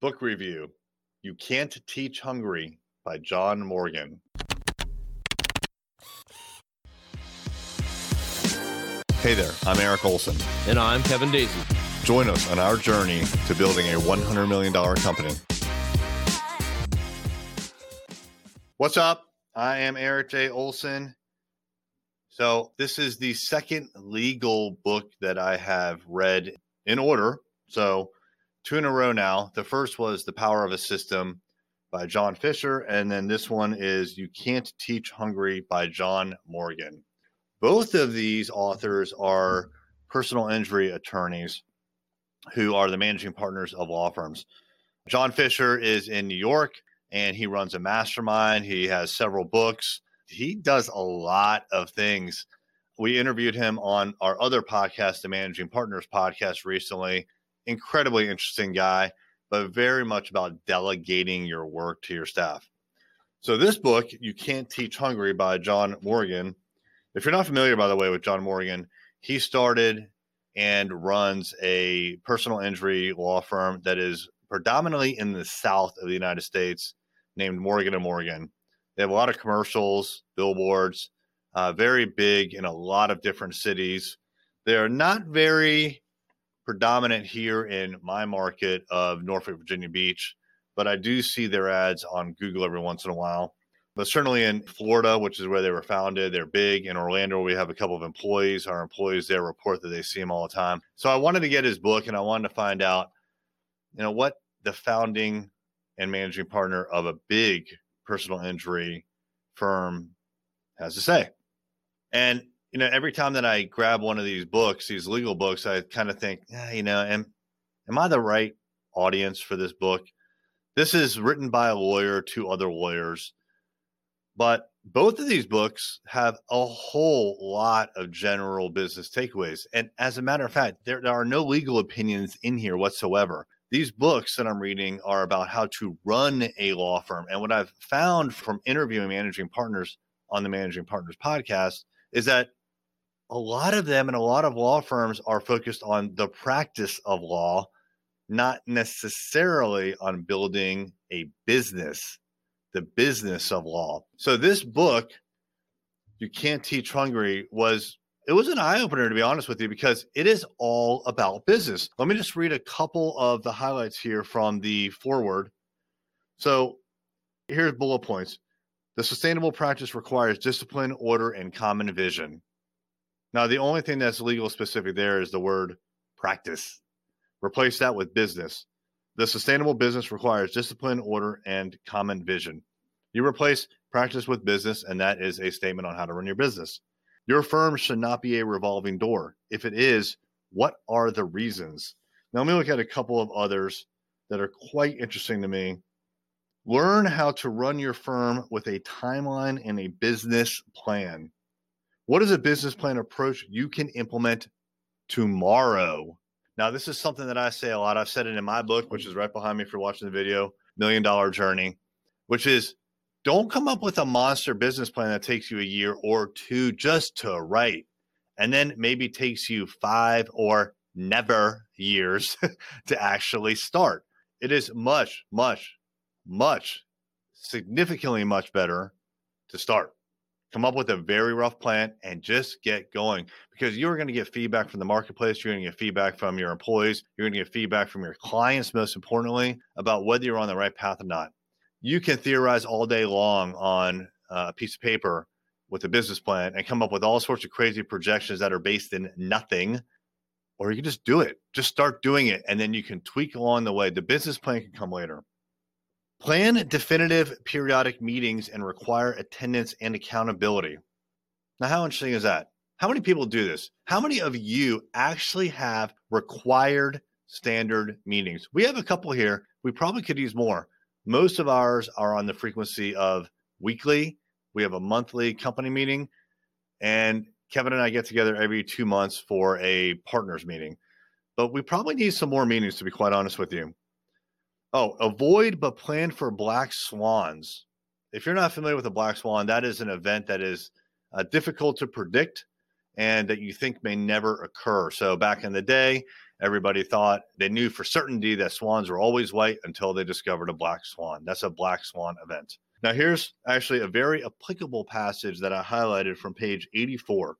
Book review You Can't Teach Hungry by John Morgan. Hey there, I'm Eric Olson. And I'm Kevin Daisey. Join us on our journey to building a $100 million company. What's up? I am Eric J. Olson. So, this is the second legal book that I have read in order. So, two in a row now. The first was The Power of a System by John Fisher. And then this one is You Can't Teach Hungry by John Morgan. Both of these authors are personal injury attorneys who are the managing partners of law firms. John Fisher is in New York and he runs a mastermind. He has several books. He does a lot of things. We interviewed him on our other podcast, the Managing Partners podcast, recently. Incredibly interesting guy, but very much about delegating your work to your staff. So, this book, You Can't Teach Hungry by John Morgan. If you're not familiar, by the way, with John Morgan, he started and runs a personal injury law firm that is predominantly in the south of the United States named Morgan and Morgan. They have a lot of commercials, billboards, uh, very big in a lot of different cities. They are not very predominant here in my market of Norfolk, Virginia Beach, but I do see their ads on Google every once in a while. But certainly in Florida, which is where they were founded, they're big. In Orlando, we have a couple of employees. Our employees there report that they see him all the time. So I wanted to get his book and I wanted to find out, you know, what the founding and managing partner of a big personal injury firm has to say. And you know, every time that I grab one of these books, these legal books, I kind of think, eh, you know, am am I the right audience for this book? This is written by a lawyer to other lawyers, but both of these books have a whole lot of general business takeaways. And as a matter of fact, there, there are no legal opinions in here whatsoever these books that I'm reading are about how to run a law firm. And what I've found from interviewing managing partners on the Managing Partners podcast is that a lot of them and a lot of law firms are focused on the practice of law, not necessarily on building a business, the business of law. So, this book, You Can't Teach Hungry, was it was an eye opener to be honest with you because it is all about business. Let me just read a couple of the highlights here from the forward. So here's bullet points. The sustainable practice requires discipline, order, and common vision. Now, the only thing that's legal specific there is the word practice. Replace that with business. The sustainable business requires discipline, order, and common vision. You replace practice with business, and that is a statement on how to run your business. Your firm should not be a revolving door. If it is, what are the reasons? Now, let me look at a couple of others that are quite interesting to me. Learn how to run your firm with a timeline and a business plan. What is a business plan approach you can implement tomorrow? Now, this is something that I say a lot. I've said it in my book, which is right behind me if you're watching the video Million Dollar Journey, which is don't come up with a monster business plan that takes you a year or two just to write and then maybe takes you five or never years to actually start it is much much much significantly much better to start come up with a very rough plan and just get going because you're going to get feedback from the marketplace you're going to get feedback from your employees you're going to get feedback from your clients most importantly about whether you're on the right path or not. You can theorize all day long on uh, a piece of paper with a business plan and come up with all sorts of crazy projections that are based in nothing or you can just do it. Just start doing it and then you can tweak along the way. The business plan can come later plan definitive periodic meetings and require attendance and accountability now how interesting is that how many people do this how many of you actually have required standard meetings we have a couple here we probably could use more most of ours are on the frequency of weekly. We have a monthly company meeting, and Kevin and I get together every two months for a partners meeting. But we probably need some more meetings, to be quite honest with you. Oh, avoid but plan for black swans. If you're not familiar with a black swan, that is an event that is uh, difficult to predict and that you think may never occur. So back in the day, Everybody thought they knew for certainty that swans were always white until they discovered a black swan. That's a black swan event. Now, here's actually a very applicable passage that I highlighted from page 84.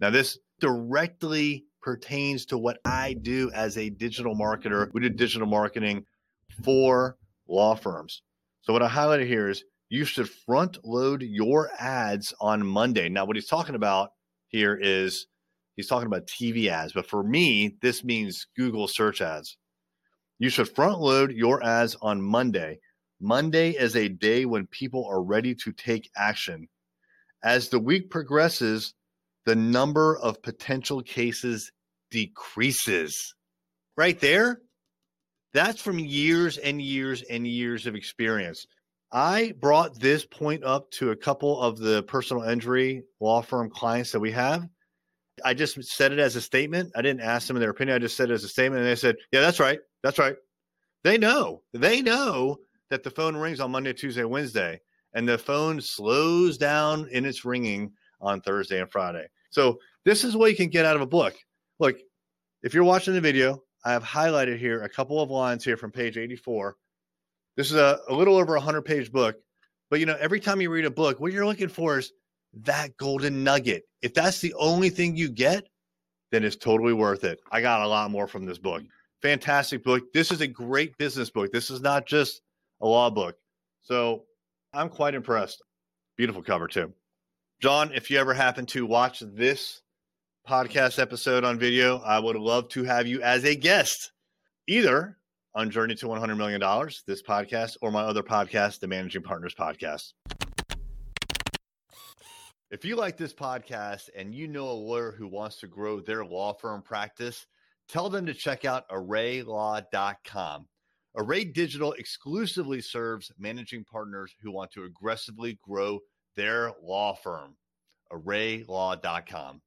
Now, this directly pertains to what I do as a digital marketer. We do digital marketing for law firms. So, what I highlighted here is you should front load your ads on Monday. Now, what he's talking about here is he's talking about TV ads, but for me, this means Google search ads. You should front load your ads on Monday. Monday is a day when people are ready to take action. As the week progresses, the number of potential cases decreases. Right there, that's from years and years and years of experience. I brought this point up to a couple of the personal injury law firm clients that we have. I just said it as a statement. I didn't ask them their opinion. I just said it as a statement. And they said, Yeah, that's right. That's right. They know. They know that the phone rings on Monday, Tuesday, Wednesday, and the phone slows down in its ringing on Thursday and Friday. So this is what you can get out of a book. Look, if you're watching the video, I have highlighted here a couple of lines here from page 84. This is a, a little over a 100 page book. But you know, every time you read a book, what you're looking for is that golden nugget. If that's the only thing you get, then it's totally worth it. I got a lot more from this book. Fantastic book. This is a great business book. This is not just a law book. So I'm quite impressed. Beautiful cover, too. John, if you ever happen to watch this podcast episode on video, I would love to have you as a guest, either on Journey to $100 million, this podcast, or my other podcast, the Managing Partners Podcast. If you like this podcast and you know a lawyer who wants to grow their law firm practice, tell them to check out arraylaw.com. Array Digital exclusively serves managing partners who want to aggressively grow their law firm. arraylaw.com.